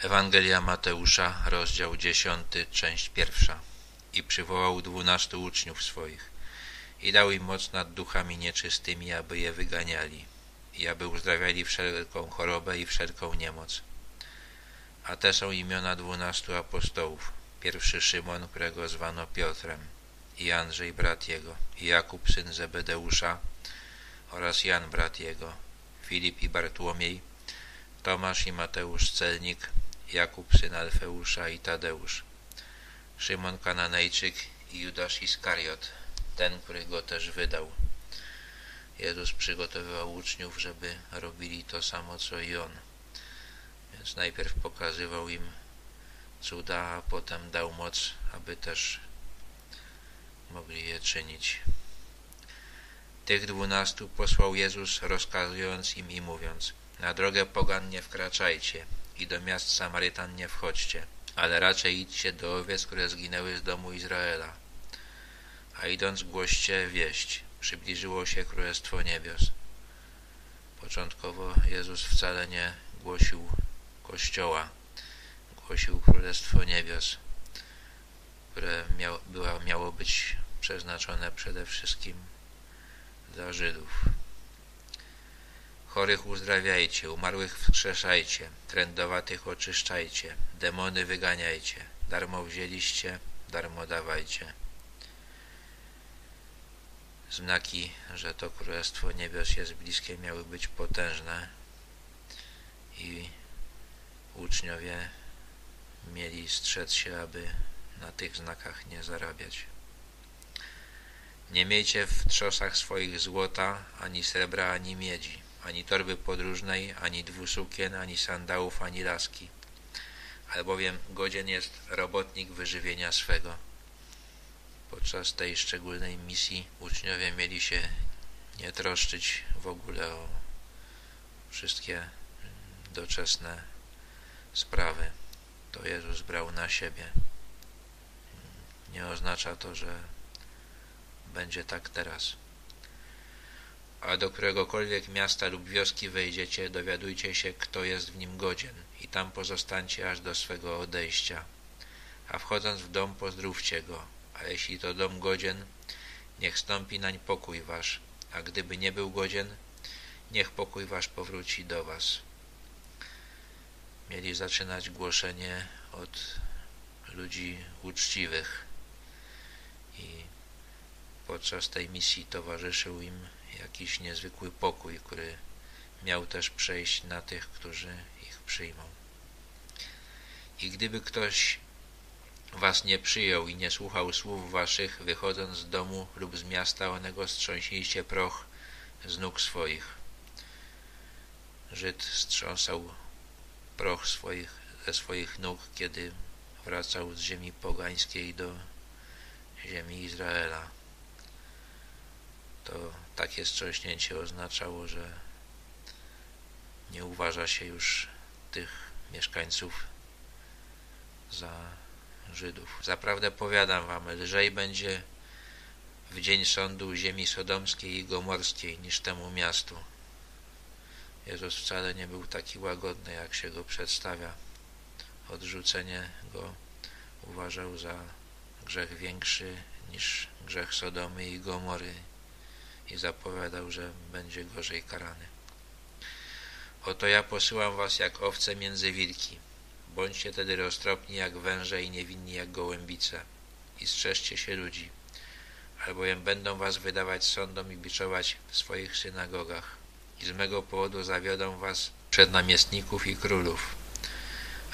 Ewangelia Mateusza, rozdział 10, część pierwsza. I przywołał dwunastu uczniów swoich. I dał im moc nad duchami nieczystymi, aby je wyganiali. I aby uzdrawiali wszelką chorobę i wszelką niemoc. A te są imiona dwunastu apostołów. Pierwszy Szymon, którego zwano Piotrem, i Andrzej, brat jego, i Jakub, syn Zebedeusza, oraz Jan, brat jego, Filip i Bartłomiej, Tomasz i Mateusz Celnik, Jakub syn Alfeusza i Tadeusz, Szymon Kananejczyk i Judasz Iskariot, ten, który go też wydał. Jezus przygotowywał uczniów, żeby robili to samo, co i On. Więc najpierw pokazywał im cuda, a potem dał moc, aby też mogli je czynić. Tych dwunastu posłał Jezus, rozkazując im i mówiąc, na drogę pogan nie wkraczajcie, i do miast Samarytan nie wchodźcie, ale raczej idźcie do owiec, które zginęły z domu Izraela. A idąc głoście wieść, przybliżyło się Królestwo Niebios. Początkowo Jezus wcale nie głosił Kościoła, głosił Królestwo Niebios, które miało, miało być przeznaczone przede wszystkim dla Żydów. Chorych uzdrawiajcie, umarłych wskrzeszajcie, trędowatych oczyszczajcie, demony wyganiajcie, darmo wzięliście, darmo dawajcie. Znaki, że to Królestwo Niebios jest bliskie, miały być potężne i uczniowie mieli strzec się, aby na tych znakach nie zarabiać. Nie miejcie w trzosach swoich złota, ani srebra, ani miedzi ani torby podróżnej, ani dwusukien, ani sandałów, ani laski, albowiem godzien jest robotnik wyżywienia swego. Podczas tej szczególnej misji uczniowie mieli się nie troszczyć w ogóle o wszystkie doczesne sprawy. To Jezus brał na siebie. Nie oznacza to, że będzie tak teraz a do któregokolwiek miasta lub wioski wejdziecie, dowiadujcie się, kto jest w nim godzien i tam pozostańcie aż do swego odejścia. A wchodząc w dom, pozdrówcie go, a jeśli to dom godzien, niech stąpi nań pokój wasz, a gdyby nie był godzien, niech pokój wasz powróci do was. Mieli zaczynać głoszenie od ludzi uczciwych i podczas tej misji towarzyszył im jakiś niezwykły pokój, który miał też przejść na tych, którzy ich przyjmą. I gdyby ktoś was nie przyjął i nie słuchał słów waszych, wychodząc z domu lub z miasta onego, strząśnijcie proch z nóg swoich. Żyd strząsał proch swoich, ze swoich nóg, kiedy wracał z ziemi pogańskiej do ziemi Izraela. To takie wstrząśnięcie oznaczało, że nie uważa się już tych mieszkańców za Żydów. Zaprawdę powiadam wam, lżej będzie w dzień sądu ziemi sodomskiej i gomorskiej niż temu miastu. Jezus wcale nie był taki łagodny, jak się go przedstawia. Odrzucenie go uważał za grzech większy niż grzech Sodomy i Gomory i zapowiadał, że będzie gorzej karany. Oto ja posyłam was jak owce między wilki. Bądźcie tedy roztropni jak węże i niewinni jak gołębice i strzeżcie się ludzi, albowiem będą was wydawać sądom i biczować w swoich synagogach i z mego powodu zawiodą was przed namiestników i królów,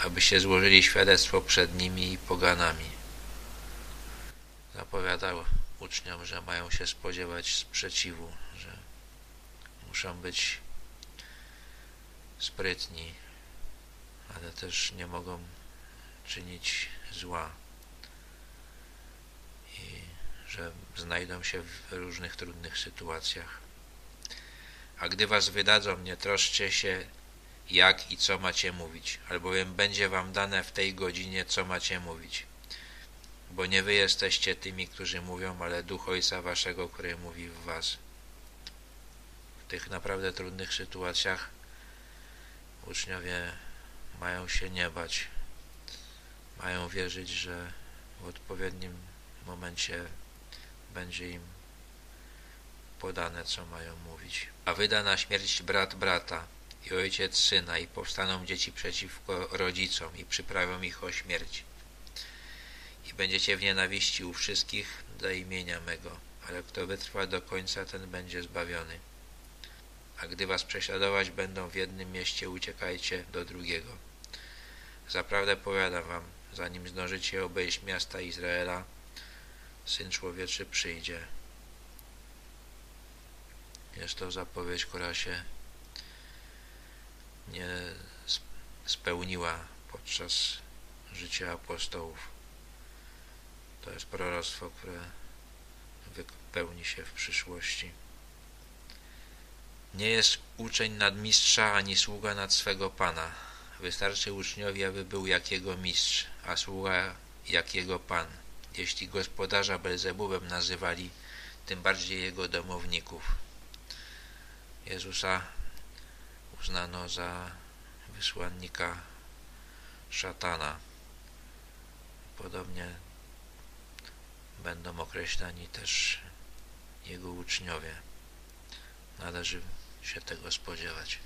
abyście złożyli świadectwo przed nimi i poganami. Zapowiadał uczniom, że mają się spodziewać sprzeciwu, że muszą być sprytni, ale też nie mogą czynić zła i że znajdą się w różnych trudnych sytuacjach. A gdy was wydadzą, nie troszcie się, jak i co macie mówić, albowiem będzie wam dane w tej godzinie, co macie mówić bo nie wy jesteście tymi, którzy mówią, ale Duch Ojca Waszego, który mówi w Was. W tych naprawdę trudnych sytuacjach uczniowie Mają się nie bać. Mają wierzyć, że w odpowiednim momencie będzie im podane, co mają mówić. A wyda na śmierć brat brata i ojciec syna i powstaną dzieci przeciwko rodzicom i przyprawią ich o śmierć. I będziecie w nienawiści u wszystkich dla imienia mego, ale kto wytrwa do końca, ten będzie zbawiony. A gdy was prześladować będą w jednym mieście, uciekajcie do drugiego. Zaprawdę powiadam wam, zanim zdążycie obejść miasta Izraela, Syn Człowieczy przyjdzie. Jest to zapowiedź, która się nie spełniła podczas życia apostołów. To jest proroctwo, które wypełni się w przyszłości. Nie jest uczeń nad mistrza, ani sługa nad swego pana. Wystarczy uczniowi, aby był jak jego mistrz, a sługa jak jego pan. Jeśli gospodarza Belzebubem nazywali, tym bardziej jego domowników. Jezusa uznano za wysłannika szatana. Podobnie będą określani też jego uczniowie. Należy się tego spodziewać.